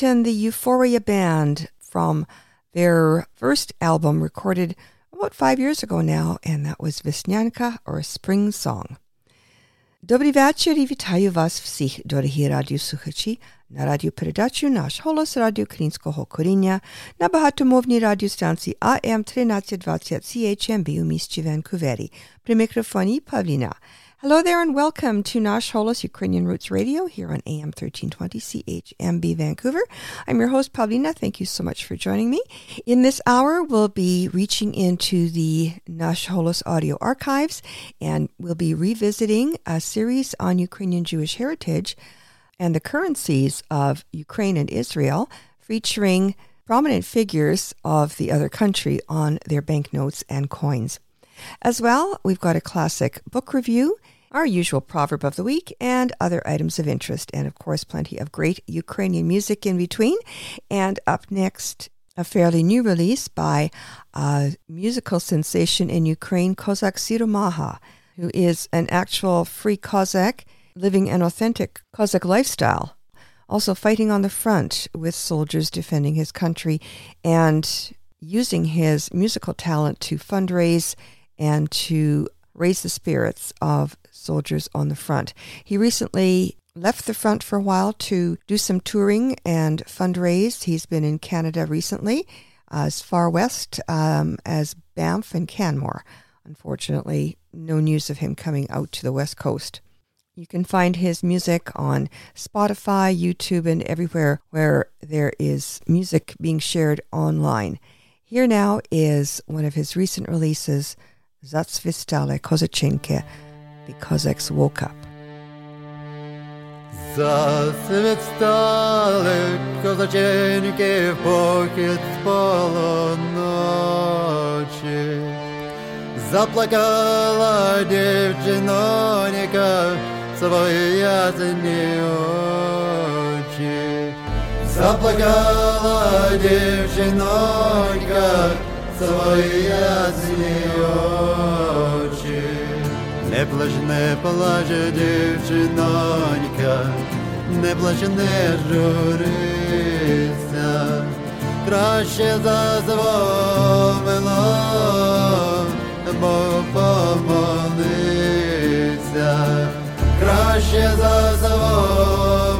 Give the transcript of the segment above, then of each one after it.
From Edmonton, the Euphoria Band from their first album recorded about five years ago now, and that was Wesnianka or Spring Song. Dobry wieczór i witaję was всіх, дорогі радіослухачі, на радіопередачу «Наш голос» Радіо Українського коріння на багатомовній радіостанції АМ 1320 CHMB у місті Ванкувері. При мікрофоні Павліна. Hello there and welcome to Nash Holos Ukrainian Roots Radio here on AM 1320 CHMB Vancouver. I'm your host, Pavlina. Thank you so much for joining me. In this hour, we'll be reaching into the Nash Holos audio archives and we'll be revisiting a series on Ukrainian Jewish heritage and the currencies of Ukraine and Israel, featuring prominent figures of the other country on their banknotes and coins. As well, we've got a classic book review, our usual proverb of the week, and other items of interest, and of course, plenty of great Ukrainian music in between. And up next, a fairly new release by a musical sensation in Ukraine, Kozak Siromaha, who is an actual free Cossack living an authentic Cossack lifestyle. Also, fighting on the front with soldiers defending his country and using his musical talent to fundraise and to raise the spirits of soldiers on the front. He recently left the front for a while to do some touring and fundraise. He's been in Canada recently, as far west um, as Banff and Canmore. Unfortunately, no news of him coming out to the west coast. You can find his music on Spotify, YouTube, and everywhere where there is music being shared online. Here now is one of his recent releases, Zatsvistale Kozachinke, The Cossacks Woke Up. Засвітали козаченьки, поки спало ночі. Заплакала дівчиноніка свої ясні очі. Заплакала дівчинонька свої ясні очі. Не плач, не плач, дівчинонька, не плач, не журися, краще зазвомило, бо помолися, краще зазвомило,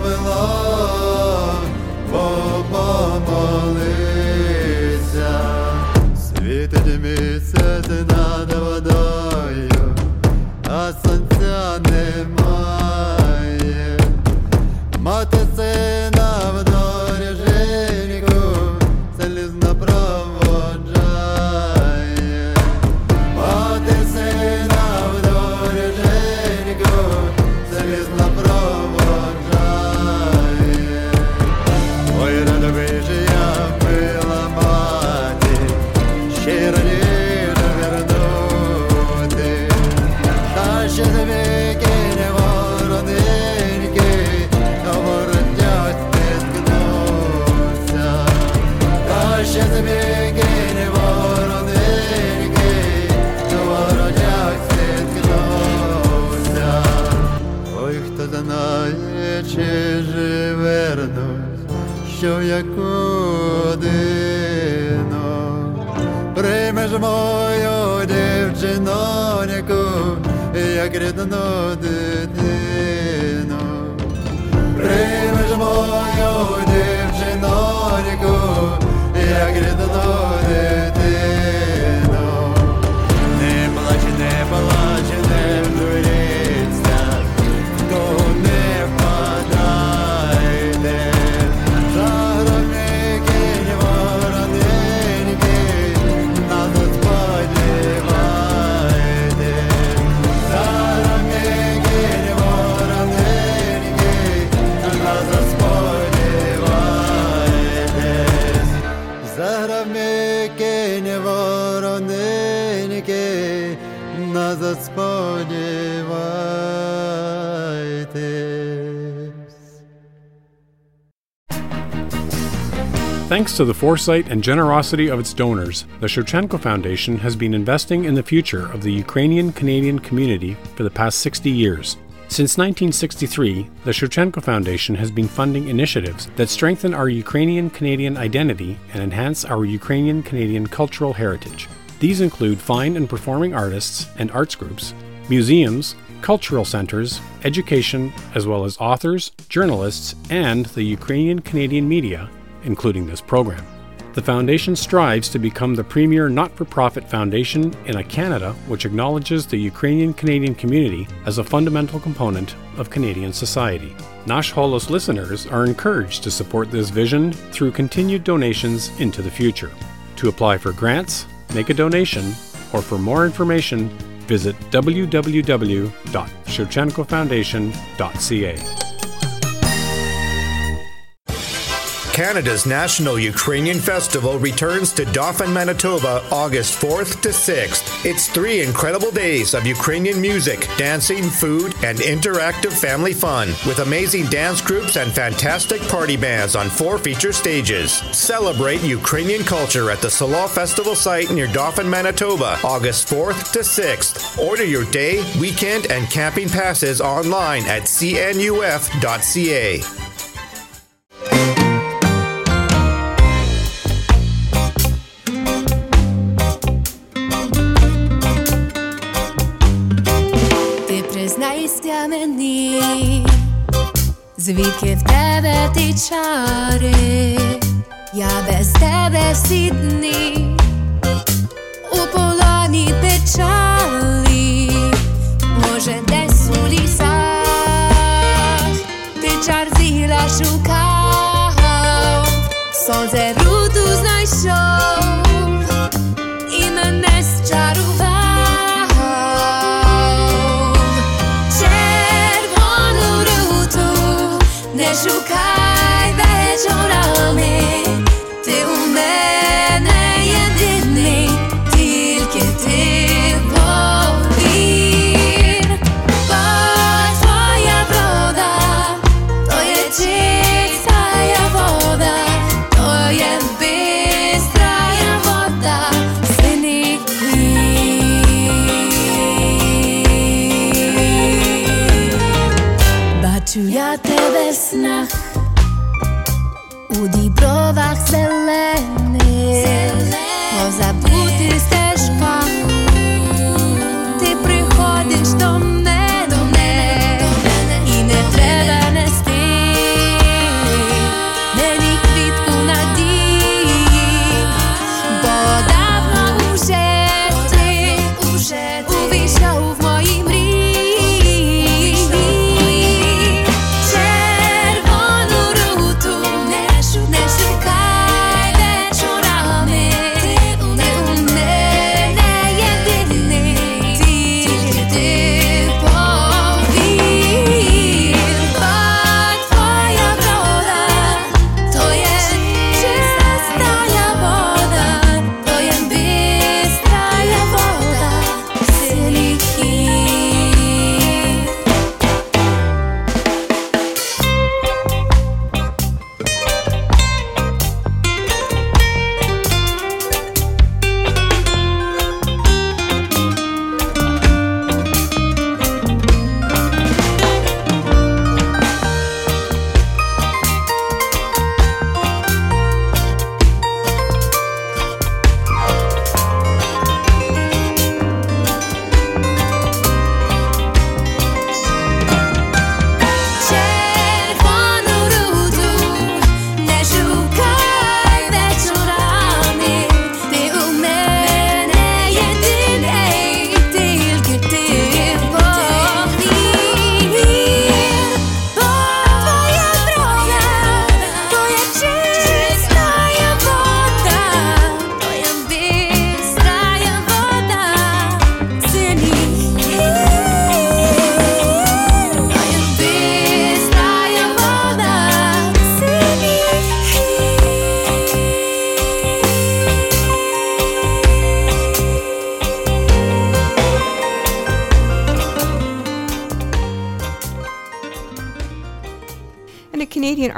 Thanks to the foresight and generosity of its donors, the Shevchenko Foundation has been investing in the future of the Ukrainian Canadian community for the past 60 years. Since 1963, the Shevchenko Foundation has been funding initiatives that strengthen our Ukrainian Canadian identity and enhance our Ukrainian Canadian cultural heritage. These include fine and performing artists and arts groups, museums, cultural centers, education, as well as authors, journalists, and the Ukrainian Canadian media, including this program. The Foundation strives to become the premier not for profit foundation in a Canada which acknowledges the Ukrainian Canadian community as a fundamental component of Canadian society. Nash Holos listeners are encouraged to support this vision through continued donations into the future. To apply for grants, make a donation, or for more information, visit www.shevchenkofoundation.ca. Canada's National Ukrainian Festival returns to Dauphin, Manitoba, August 4th to 6th. It's three incredible days of Ukrainian music, dancing, food, and interactive family fun with amazing dance groups and fantastic party bands on four feature stages. Celebrate Ukrainian culture at the Solal Festival site near Dauphin, Manitoba, August 4th to 6th. Order your day, weekend, and camping passes online at cnuf.ca. мені, звідки в тебе ти чари, я без тебе всі дні, у полоні печалі,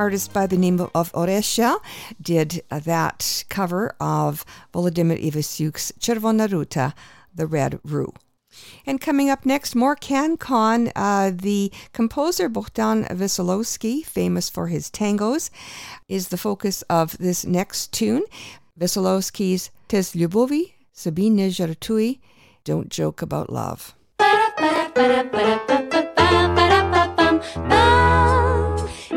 artist by the name of Oresha did that cover of Volodymyr Ivasyuk's Chervona Ruta, The Red Rue. And coming up next, more CanCon. Uh, the composer Bohdan Veselowski, famous for his tangos, is the focus of this next tune. Veselowski's Tes Ljubovi, Sabine Żartuje, Don't Joke About Love.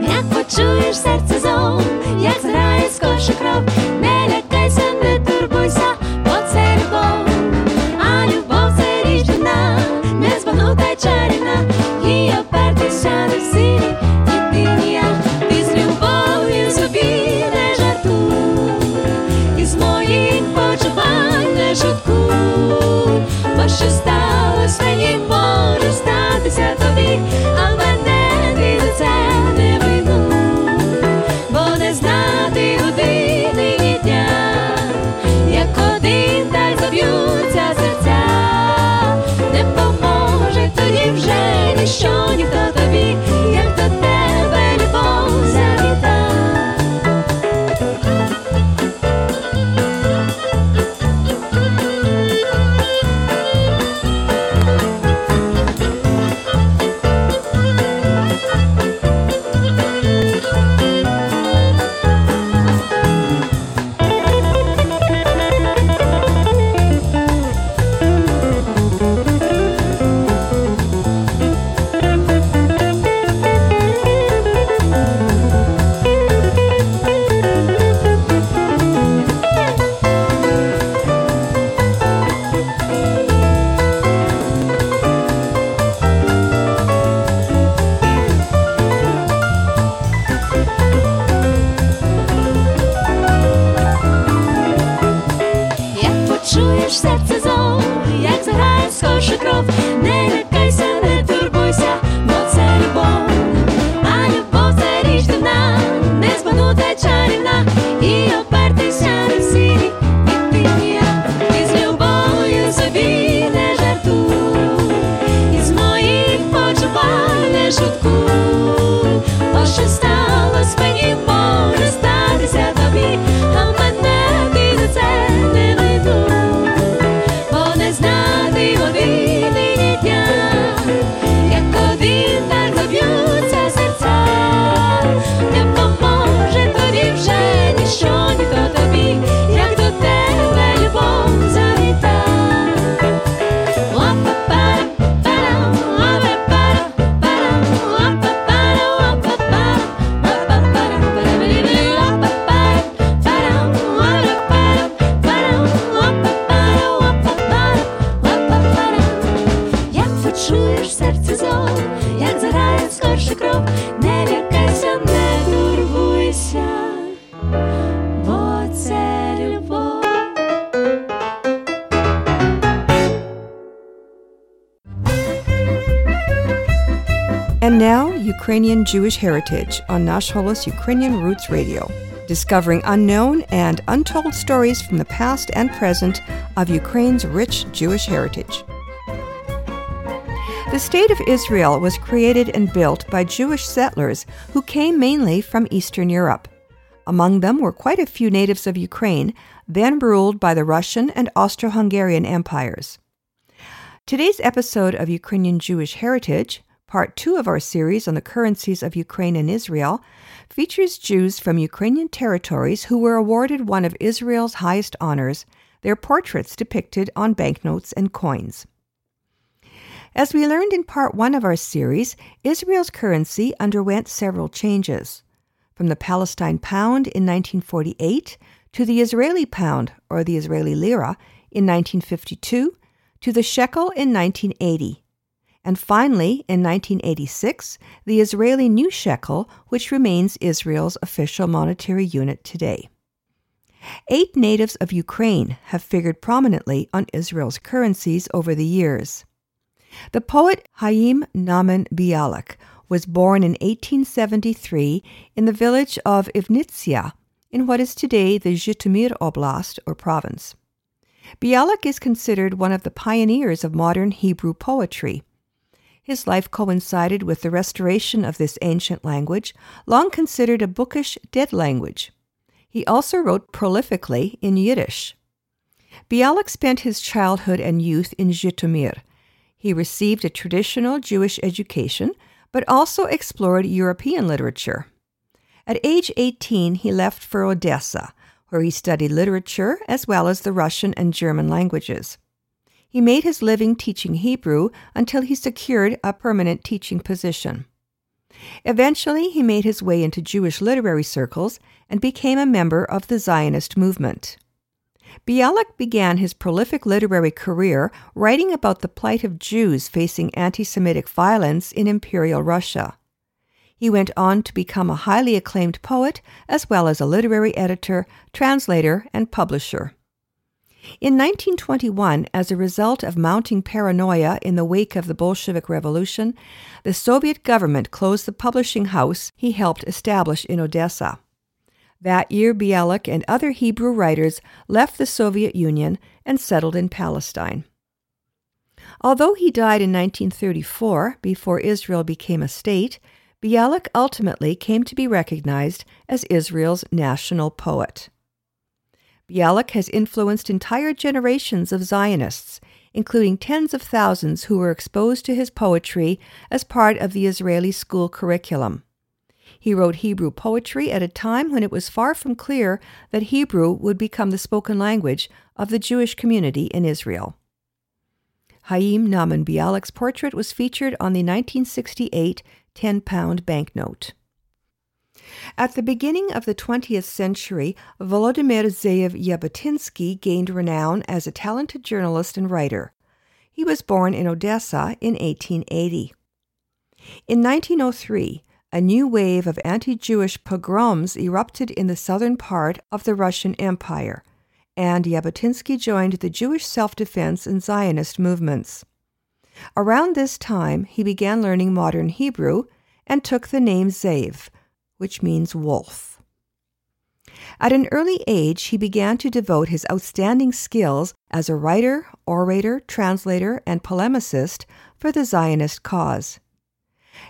Як почуєш серце зов, як зграє скорше кров, не лякайся, не турбуйся, Ukrainian Jewish Heritage on Nash Holos Ukrainian Roots Radio, discovering unknown and untold stories from the past and present of Ukraine's rich Jewish heritage. The State of Israel was created and built by Jewish settlers who came mainly from Eastern Europe. Among them were quite a few natives of Ukraine, then ruled by the Russian and Austro Hungarian empires. Today's episode of Ukrainian Jewish Heritage, part two of our series on the currencies of Ukraine and Israel, features Jews from Ukrainian territories who were awarded one of Israel's highest honors, their portraits depicted on banknotes and coins. As we learned in part one of our series, Israel's currency underwent several changes. From the Palestine pound in 1948 to the Israeli pound, or the Israeli lira, in 1952 to the shekel in 1980. And finally, in 1986, the Israeli new shekel, which remains Israel's official monetary unit today. Eight natives of Ukraine have figured prominently on Israel's currencies over the years. The poet Haim Nahman Bialik was born in 1873 in the village of Ivnitsia, in what is today the Zhytomyr Oblast or province. Bialik is considered one of the pioneers of modern Hebrew poetry. His life coincided with the restoration of this ancient language, long considered a bookish dead language. He also wrote prolifically in Yiddish. Bialik spent his childhood and youth in Zhytomyr. He received a traditional Jewish education, but also explored European literature. At age 18, he left for Odessa, where he studied literature as well as the Russian and German languages. He made his living teaching Hebrew until he secured a permanent teaching position. Eventually, he made his way into Jewish literary circles and became a member of the Zionist movement. Bialik began his prolific literary career writing about the plight of Jews facing anti Semitic violence in Imperial Russia. He went on to become a highly acclaimed poet as well as a literary editor, translator, and publisher. In 1921, as a result of mounting paranoia in the wake of the Bolshevik Revolution, the Soviet government closed the publishing house he helped establish in Odessa. That year, Bialik and other Hebrew writers left the Soviet Union and settled in Palestine. Although he died in 1934, before Israel became a state, Bialik ultimately came to be recognized as Israel's national poet. Bialik has influenced entire generations of Zionists, including tens of thousands who were exposed to his poetry as part of the Israeli school curriculum. He wrote Hebrew poetry at a time when it was far from clear that Hebrew would become the spoken language of the Jewish community in Israel. Haim Nahman Bialik's portrait was featured on the 1968 10 pound banknote. At the beginning of the 20th century, Volodymyr Zeev Jabotinsky gained renown as a talented journalist and writer. He was born in Odessa in 1880. In 1903, a new wave of anti Jewish pogroms erupted in the southern part of the Russian Empire, and Jabotinsky joined the Jewish self defense and Zionist movements. Around this time, he began learning modern Hebrew and took the name Zev, which means wolf. At an early age, he began to devote his outstanding skills as a writer, orator, translator, and polemicist for the Zionist cause.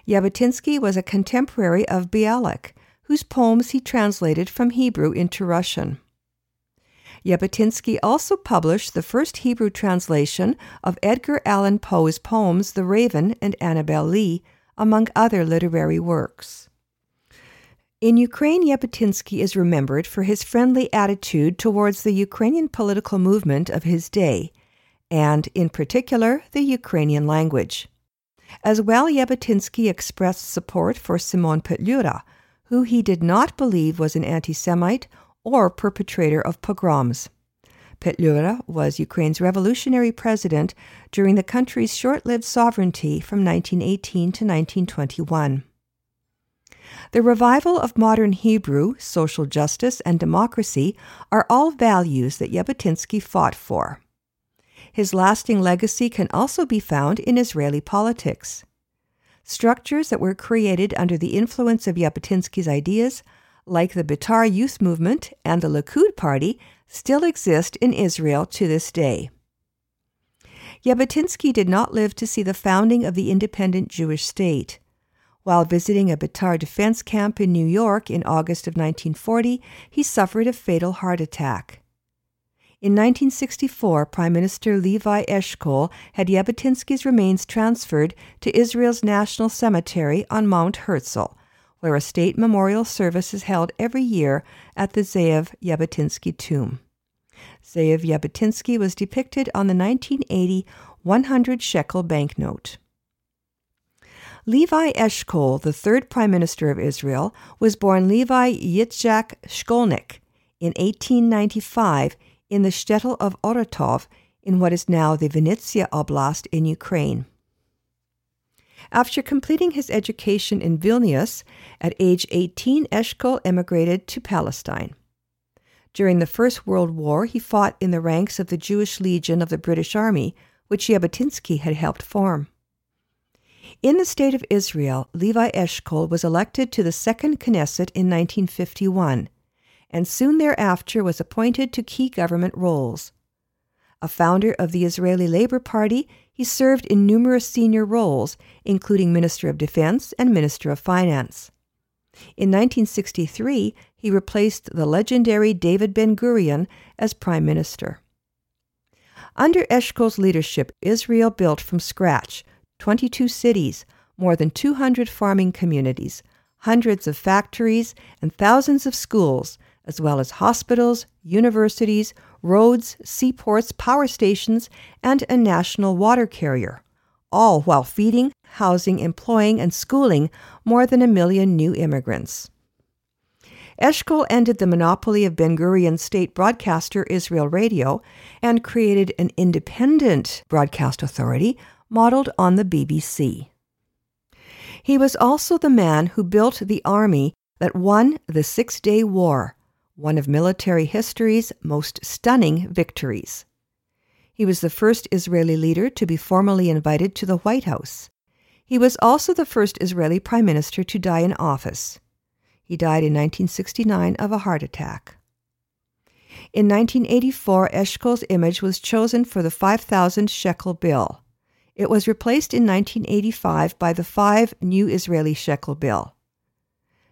Jabotinsky was a contemporary of Bialik, whose poems he translated from Hebrew into Russian. Jabotinsky also published the first Hebrew translation of Edgar Allan Poe's poems The Raven and Annabel Lee, among other literary works. In Ukraine, Jabotinsky is remembered for his friendly attitude towards the Ukrainian political movement of his day, and, in particular, the Ukrainian language. As well, Jabotinsky expressed support for Simon Petlura, who he did not believe was an anti Semite or perpetrator of pogroms. Petlura was Ukraine's revolutionary president during the country's short lived sovereignty from 1918 to 1921. The revival of modern Hebrew, social justice, and democracy are all values that Jabotinsky fought for. His lasting legacy can also be found in Israeli politics. Structures that were created under the influence of Jabotinsky's ideas, like the Betar Youth Movement and the Likud Party, still exist in Israel to this day. Jabotinsky did not live to see the founding of the independent Jewish state. While visiting a Betar defense camp in New York in August of 1940, he suffered a fatal heart attack. In 1964, Prime Minister Levi Eshkol had Jabotinsky's remains transferred to Israel's National Cemetery on Mount Herzl, where a state memorial service is held every year at the Zeev Jabotinsky tomb. Zeev Jabotinsky was depicted on the 1980 100 shekel banknote. Levi Eshkol, the third Prime Minister of Israel, was born Levi Yitzhak Shkolnik in 1895 in the shtetl of Oratov in what is now the Vinnytsia Oblast in Ukraine. After completing his education in Vilnius, at age 18, Eshkol emigrated to Palestine. During the First World War, he fought in the ranks of the Jewish Legion of the British Army, which Jabotinsky had helped form. In the State of Israel, Levi Eshkol was elected to the Second Knesset in 1951 and soon thereafter was appointed to key government roles. A founder of the Israeli Labor Party, he served in numerous senior roles, including Minister of Defense and Minister of Finance. In 1963, he replaced the legendary David Ben Gurion as Prime Minister. Under Eshkol's leadership, Israel built from scratch 22 cities, more than 200 farming communities, hundreds of factories, and thousands of schools, as well as hospitals, universities, roads, seaports, power stations, and a national water carrier, all while feeding, housing, employing, and schooling more than a million new immigrants. Eshkol ended the monopoly of Ben Gurion's state broadcaster Israel Radio and created an independent broadcast authority modeled on the BBC. He was also the man who built the army that won the Six Day War, one of military history's most stunning victories. He was the first Israeli leader to be formally invited to the White House. He was also the first Israeli prime minister to die in office. He died in 1969 of a heart attack. In 1984, Eshkol's image was chosen for the 5,000 shekel bill. It was replaced in 1985 by the 5 new Israeli shekel bill.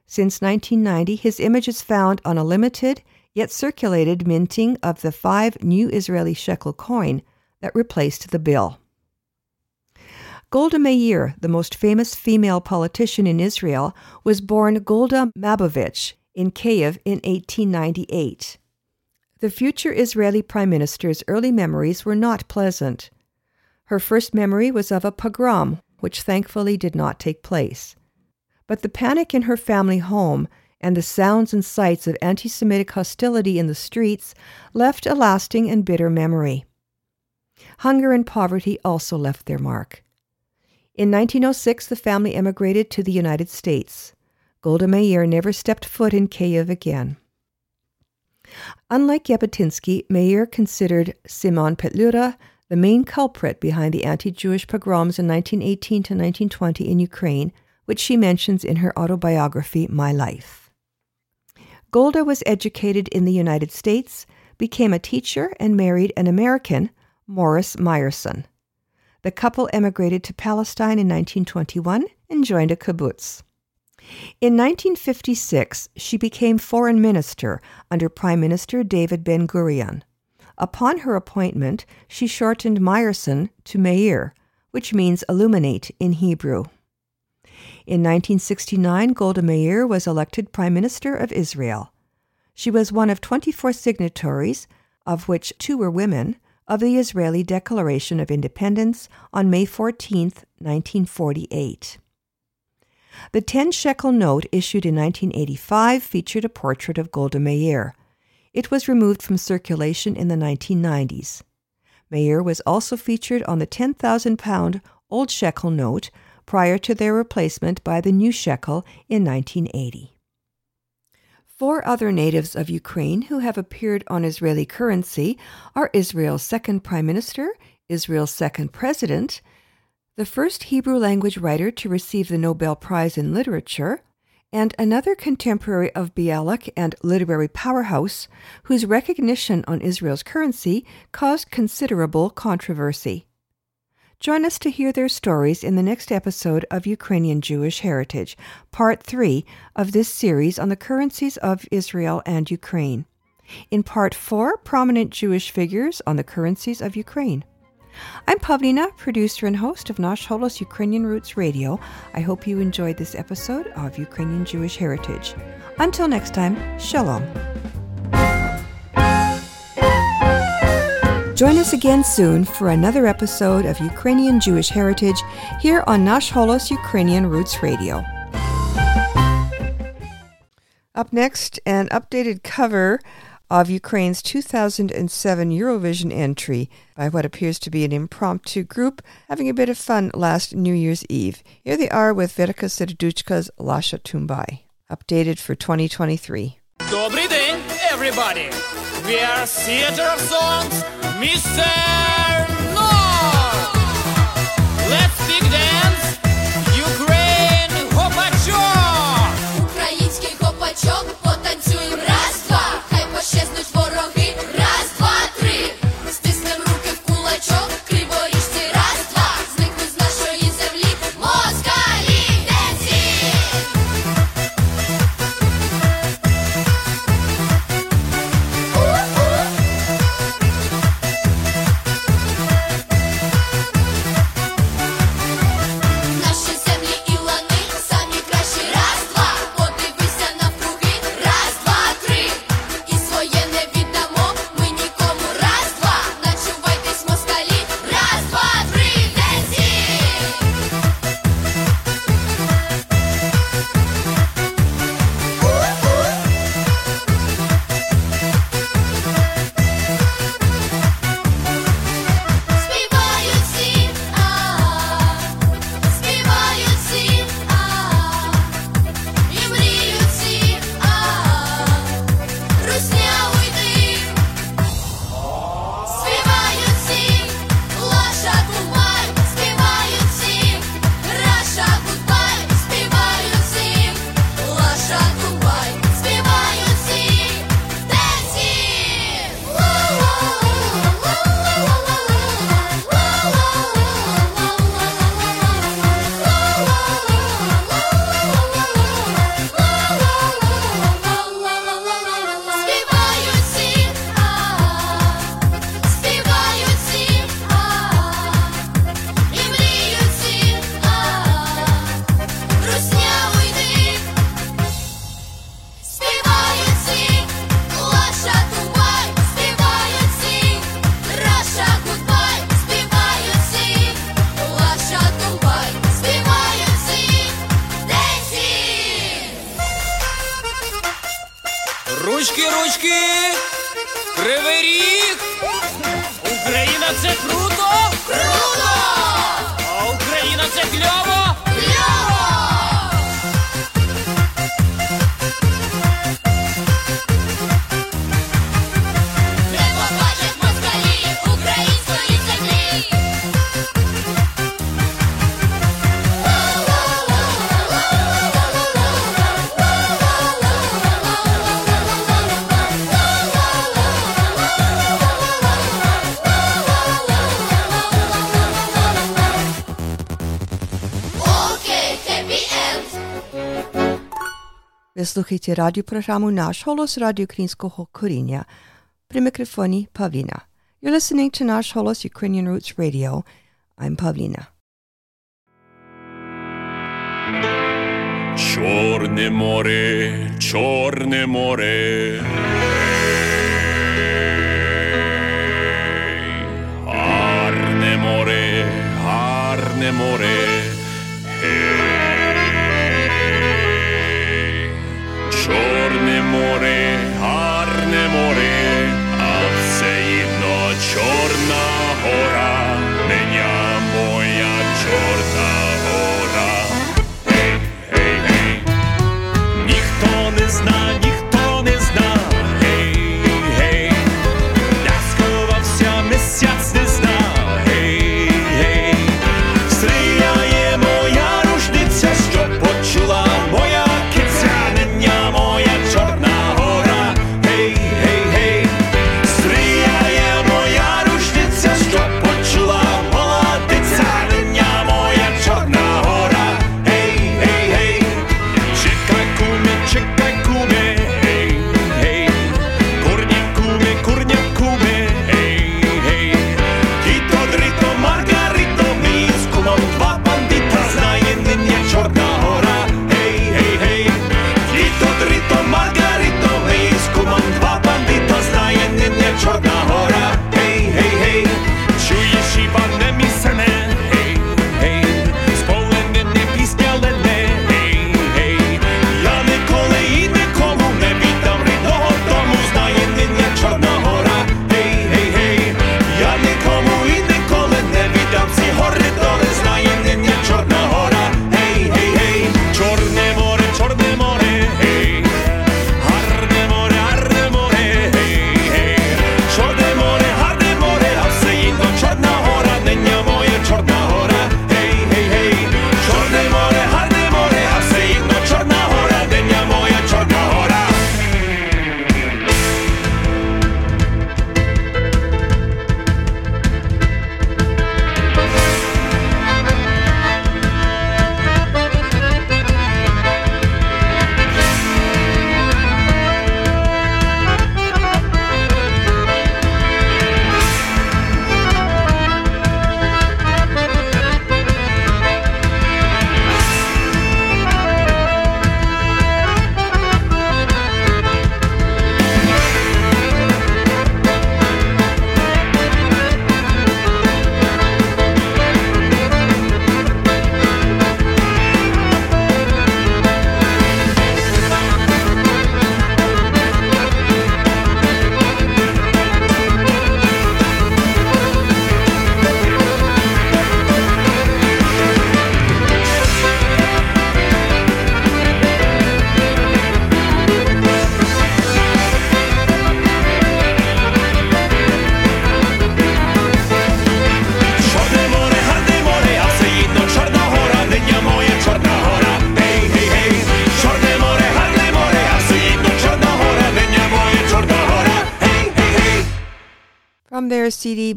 Since 1990, his image is found on a limited yet circulated minting of the 5 new Israeli shekel coin that replaced the bill. Golda Meir, the most famous female politician in Israel, was born Golda Mabovich in Kiev in 1898. The future Israeli prime minister's early memories were not pleasant. Her first memory was of a pogrom, which thankfully did not take place. But the panic in her family home and the sounds and sights of anti Semitic hostility in the streets left a lasting and bitter memory. Hunger and poverty also left their mark. In 1906, the family emigrated to the United States. Golda Meir never stepped foot in Kiev again. Unlike Jabotinsky, Meir considered Simon Petlura the main culprit behind the anti Jewish pogroms in 1918 to 1920 in Ukraine, which she mentions in her autobiography, My Life. Golda was educated in the United States, became a teacher, and married an American, Morris Meyerson. The couple emigrated to Palestine in 1921 and joined a kibbutz. In 1956, she became foreign minister under Prime Minister David Ben Gurion. Upon her appointment, she shortened Meyerson to Meir, which means illuminate in Hebrew. In 1969, Golda Meir was elected Prime Minister of Israel. She was one of 24 signatories, of which two were women, of the Israeli Declaration of Independence on May 14, 1948. The 10 shekel note issued in 1985 featured a portrait of Golda Meir. It was removed from circulation in the 1990s. Meir was also featured on the 10,000 pound old shekel note prior to their replacement by the new shekel in 1980. Four other natives of Ukraine who have appeared on Israeli currency are Israel's second prime minister, Israel's second president, the first Hebrew language writer to receive the Nobel Prize in Literature, and another contemporary of Bialik and literary powerhouse whose recognition on Israel's currency caused considerable controversy. Join us to hear their stories in the next episode of Ukrainian Jewish Heritage, part three of this series on the currencies of Israel and Ukraine. In part four, prominent Jewish figures on the currencies of Ukraine. I'm Pavlina, producer and host of Nash Holos Ukrainian Roots Radio. I hope you enjoyed this episode of Ukrainian Jewish Heritage. Until next time, Shalom. Join us again soon for another episode of Ukrainian Jewish Heritage here on Nash Holos Ukrainian Roots Radio. Up next, an updated cover of Ukraine's 2007 Eurovision entry by what appears to be an impromptu group having a bit of fun last New Year's Eve. Here they are with Verka Serduchka's Lasha Tumbai, updated for 2023. Добрий день, everybody! We are Theater of Songs, Mr. North! Let's big dance, Ukraine Hopachok! Український копачок, Naš holos Radio Krinskog Korinja. Pri mikrofoni Pavlina. You're listening to Naš holos Ukrainian Roots Radio. I'm Pavlina. Чорне море, чорне море. Гарне море, гарне море. Чорне море, гарне море, а все їдно чорна гора.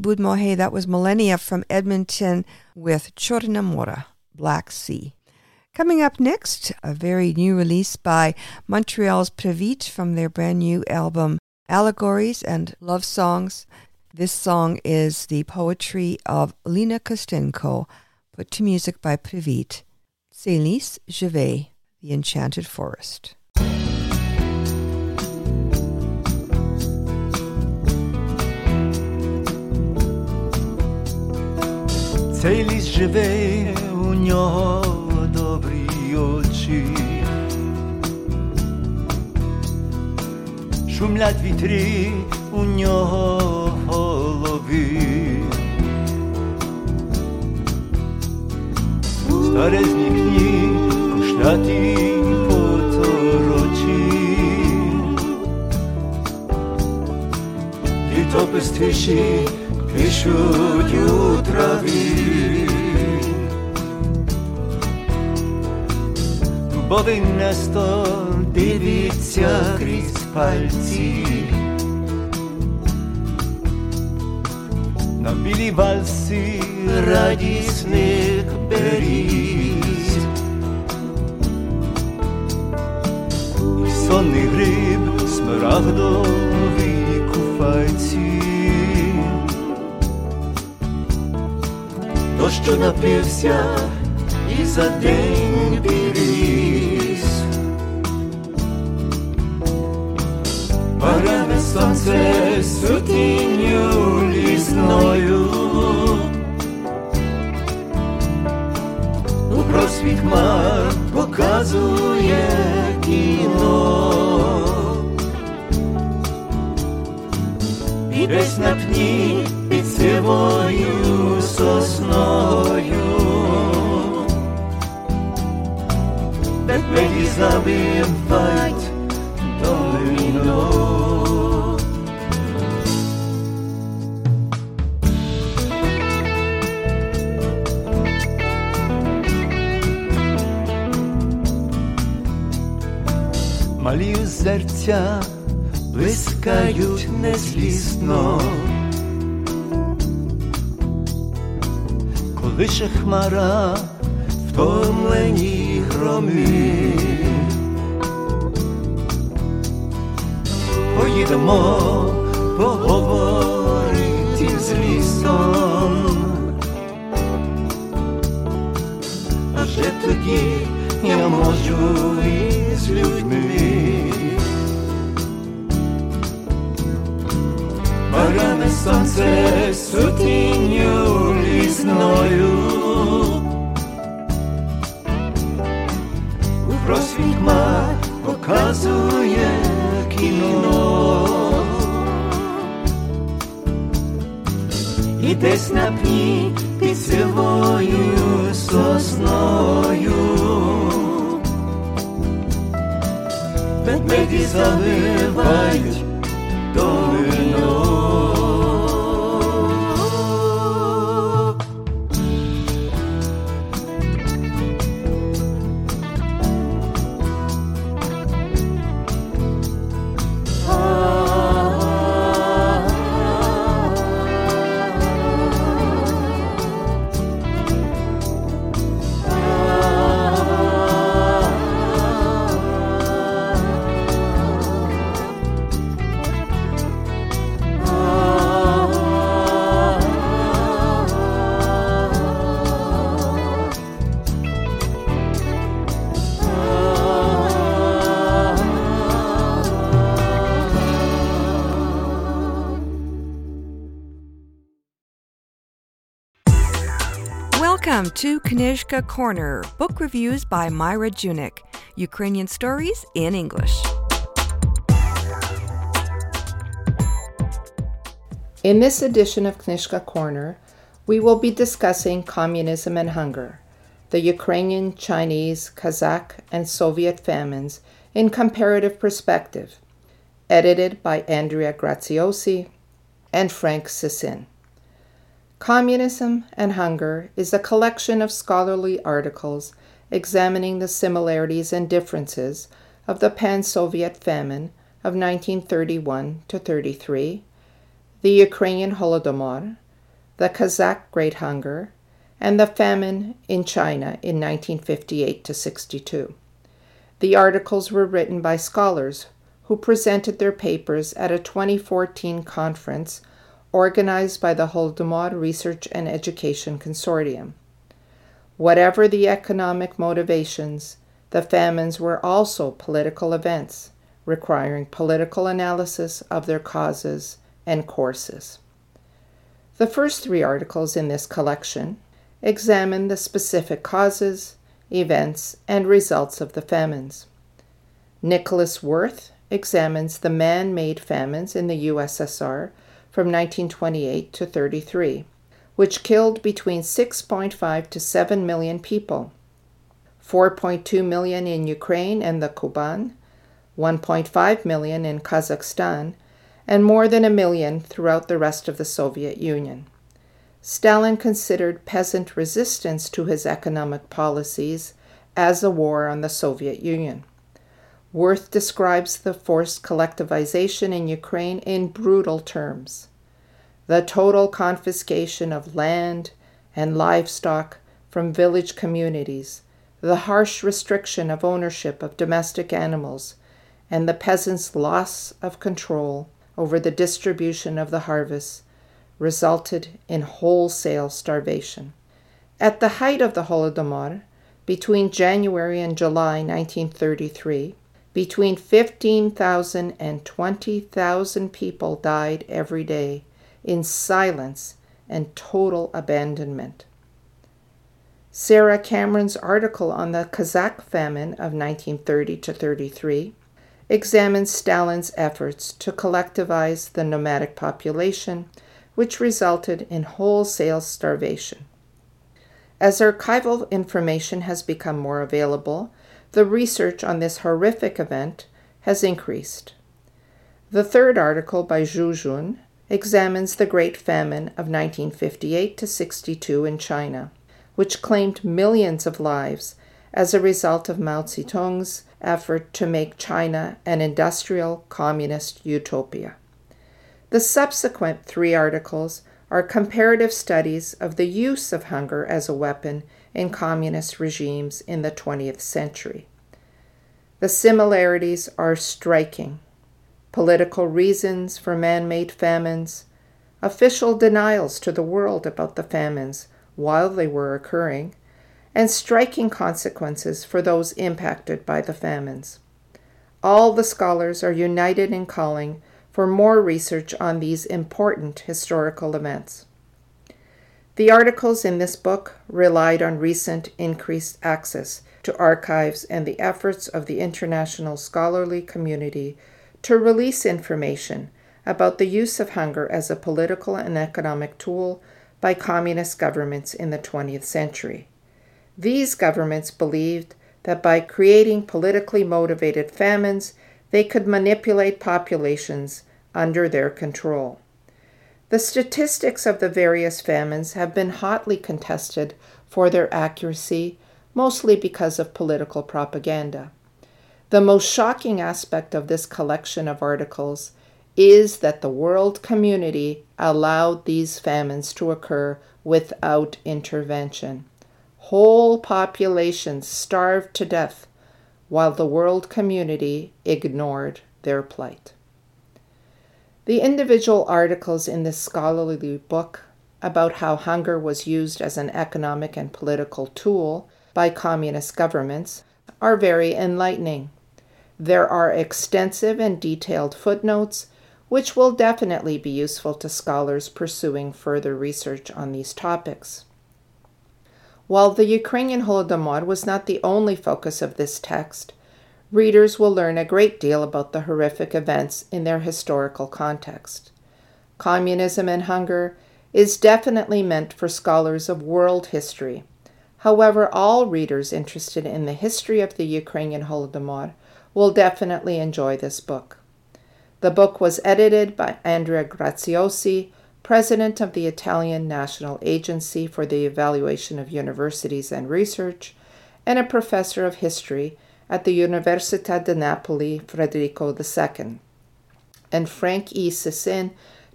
Abud that was Millennia from Edmonton with Chornamora, Black Sea. Coming up next, a very new release by Montreal's Privet from their brand new album, Allegories and Love Songs. This song is the poetry of Lina Kostenko, put to music by Privet. Célis Gervais, The Enchanted Forest. Цей ліс живе, у нього добрі очі, шумлять вітрі у нього в голові, старезні кні куштаті поторочі, і то без тиші пишуть у траві, бо він на сто крізь пальці, на білі вальси радісних беріз, сонний гриб смарагдовий куфайці. Що напився і за день підріс. Баране сонце сутінню лісною. У просвіт хмар показує кіно. І десь на пні під сивою сосною, bet megis labim vajt domino. Малі зерця блискають незлісно. Лише хмара втомлені громі. Поїдемо, поговорити з лісом, адже тоді я можу із людьми. Баране сонце сутінню лісною. У просвіт хмар показує кіно. І десь на пні під сивою сосною. Ведмеді заливають Welcome to Knyzhka Corner, book reviews by Myra Junyk, Ukrainian stories in English. In this edition of Knyzhka Corner, we will be discussing communism and hunger, the Ukrainian, Chinese, Kazakh, and Soviet famines in comparative perspective, edited by Andrea Graziosi and Frank Sysyn. Communism and Hunger is a collection of scholarly articles examining the similarities and differences of the pan Soviet famine of 1931 to 33, the Ukrainian Holodomor, the Kazakh Great Hunger, and the famine in China in 1958 to 62. The articles were written by scholars who presented their papers at a 2014 conference organized by the Holodomor Research and Education Consortium. Whatever the economic motivations, the famines were also political events requiring political analysis of their causes and courses. The first three articles in this collection examine the specific causes, events, and results of the famines. Nicolas Werth examines the man made famines in the USSR from 1928 to 33, which killed between 6.5 to 7 million people 4.2 million in Ukraine and the Kuban, 1.5 million in Kazakhstan, and more than a million throughout the rest of the Soviet Union. Stalin considered peasant resistance to his economic policies as a war on the Soviet Union. Werth describes the forced collectivization in Ukraine in brutal terms. The total confiscation of land and livestock from village communities, the harsh restriction of ownership of domestic animals, and the peasants' loss of control over the distribution of the harvest resulted in wholesale starvation. At the height of the Holodomor, between January and July 1933, between 15,000 and 20,000 people died every day in silence and total abandonment. Sarah Cameron's article on the Kazakh famine of 1930 to 33 examines Stalin's efforts to collectivize the nomadic population, which resulted in wholesale starvation. As archival information has become more available, the research on this horrific event has increased. The third article by Zhu Jun examines the Great Famine of 1958 to 62 in China which claimed millions of lives as a result of Mao Zedong's effort to make China an industrial communist utopia. The subsequent three articles are comparative studies of the use of hunger as a weapon in communist regimes in the 20th century. The similarities are striking. Political reasons for man made famines, official denials to the world about the famines while they were occurring, and striking consequences for those impacted by the famines. All the scholars are united in calling for more research on these important historical events. The articles in this book relied on recent increased access to archives and the efforts of the international scholarly community to release information about the use of hunger as a political and economic tool by communist governments in the 20th century. These governments believed that by creating politically motivated famines, they could manipulate populations under their control. The statistics of the various famines have been hotly contested for their accuracy, mostly because of political propaganda. The most shocking aspect of this collection of articles is that the world community allowed these famines to occur without intervention. Whole populations starved to death while the world community ignored their plight. The individual articles in this scholarly book about how hunger was used as an economic and political tool by communist governments are very enlightening. There are extensive and detailed footnotes which will definitely be useful to scholars pursuing further research on these topics. While the Ukrainian Holodomor was not the only focus of this text, readers will learn a great deal about the horrific events in their historical context. Communism and hunger is definitely meant for scholars of world history. However, all readers interested in the history of the Ukrainian Holodomor will definitely enjoy this book. The book was edited by Andrea Graziosi, president of the Italian National Agency for the Evaluation of Universities and Research, and a professor of history at the Università di Napoli Federico II, and Frank E. Sysyn,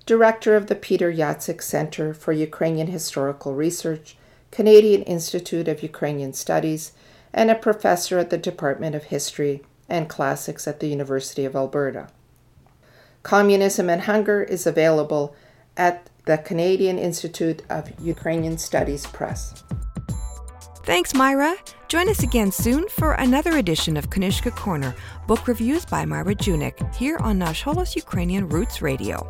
director of the Peter Jacyk Center for Ukrainian Historical Research, Canadian Institute of Ukrainian Studies, and a professor at the Department of History and Classics at the University of Alberta. Communism and Hunger is available at the Canadian Institute of Ukrainian Studies Press. Thanks, Myra. Join us again soon for another edition of Knyzhka Corner, book reviews by Myra Junyk, here on Nash Holos Ukrainian Roots Radio.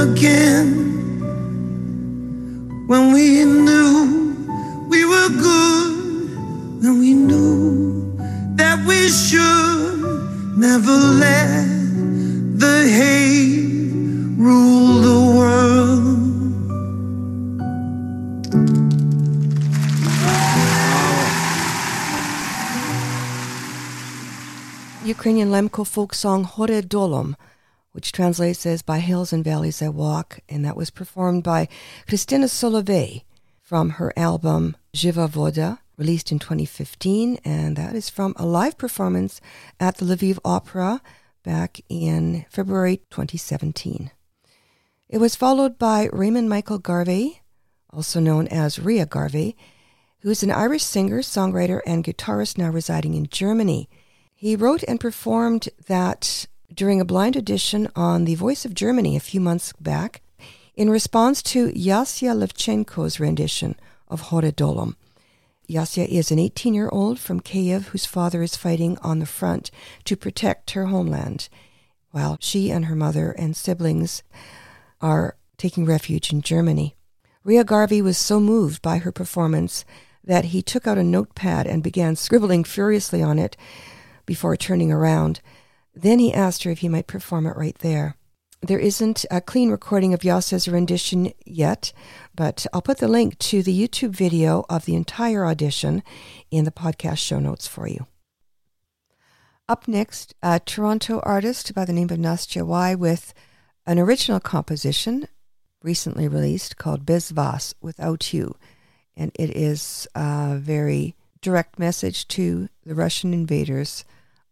Again when we knew we were good, when we knew that we should never let the hate rule the world. Ukrainian Lemko folk song Hore Dolom, which translates as By Hills and Valleys I Walk, and that was performed by Khrystyna Soloviy from her album Zhyva Voda, released in 2015, and that is from a live performance at the Lviv Opera back in February 2017. It was followed by Raymond Michael Garvey, also known as Rea Garvey, who is an Irish singer, songwriter, and guitarist now residing in Germany. He wrote and performed that during a blind audition on The Voice of Germany a few months back in response to Yasya Levchenko's rendition of Hore Dolom. Yasya is an 18 year old from Kiev whose father is fighting on the front to protect her homeland, while she and her mother and siblings are taking refuge in Germany. Rea Garvey was so moved by her performance that he took out a notepad and began scribbling furiously on it before turning around. Then he asked her if he might perform it right there. There isn't a clean recording of Yasya's rendition yet, but I'll put the link to the YouTube video of the entire audition in the podcast show notes for you. Up next, a Toronto artist by the name of Nastya Y with an original composition recently released called Bezvas Without You. And it is a very direct message to the Russian invaders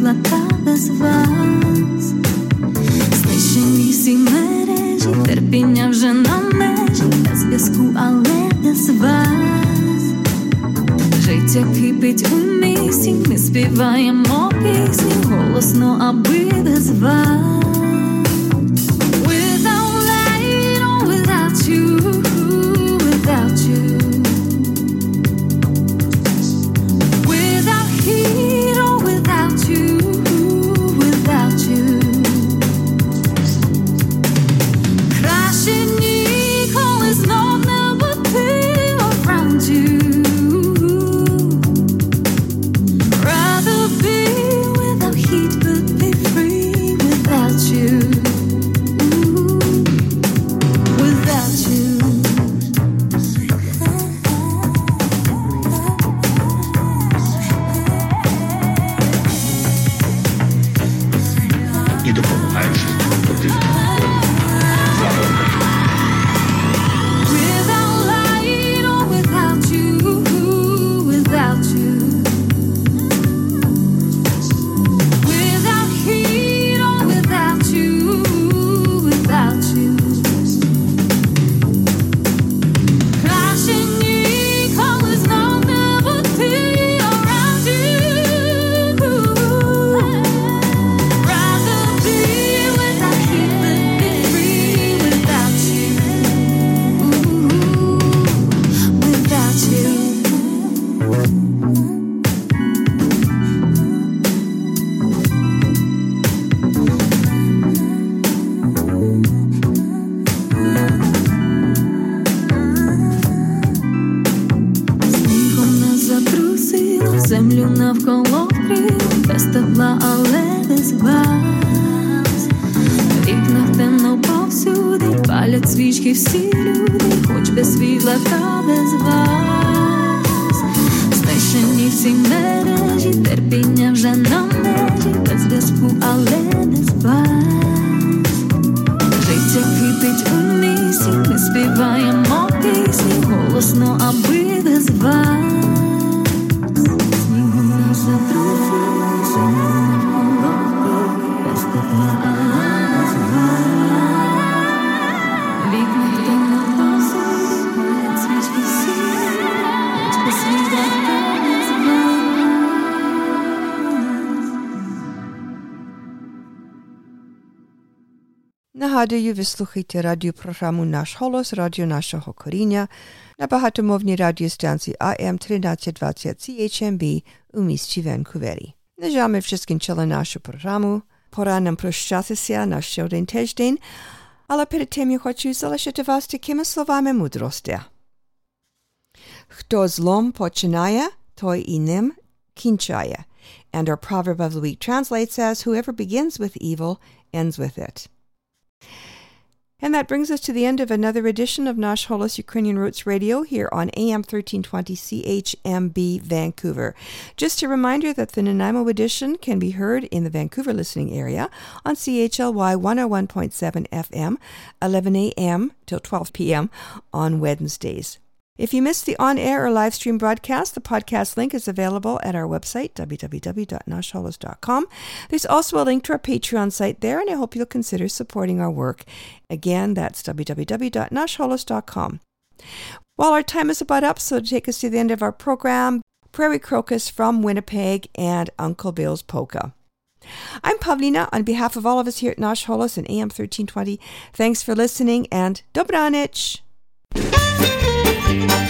світла без вас. Знищені всі мережі, терпіння вже на межі, без зв'язку, але без вас. Життя кипить у місті, ми співаємо пісні голосно, аби без вас. Нагадую, ви слухаєте радіопрограму «Наш голос», радіо нашого коріння на багатомовній радіостанції AM 1320 CHMB у місті Ванкувері. На жаль, ми вже скінчили нашу програму. Пора нам прощатися на ще один тиждень, але перед тим я хочу залишити вас такими словами мудрості. Хто злом починає, той і ним кінчає. And our proverb of the week translates as, whoever begins with evil ends with it. And that brings us to the end of another edition of Holos Ukrainian Roots Radio here on AM 1320 CHMB Vancouver. Just a reminder that the Nanaimo edition can be heard in the Vancouver listening area on CHLY 101.7 FM, 11 a.m. till 12 p.m. on Wednesdays. If you missed the on air or live stream broadcast, the podcast link is available at our website, www.nashholos.com. There's also a link to our Patreon site there, and I hope you'll consider supporting our work. Again, that's www.nashholos.com. Well, our time is about up, so to take us to the end of our program, Prairie Crocus from Winnipeg and Uncle Bill's Polka. I'm Pavlina on behalf of all of us here at Nash Holos and AM 1320. Thanks for listening and Dobranich! Thank you.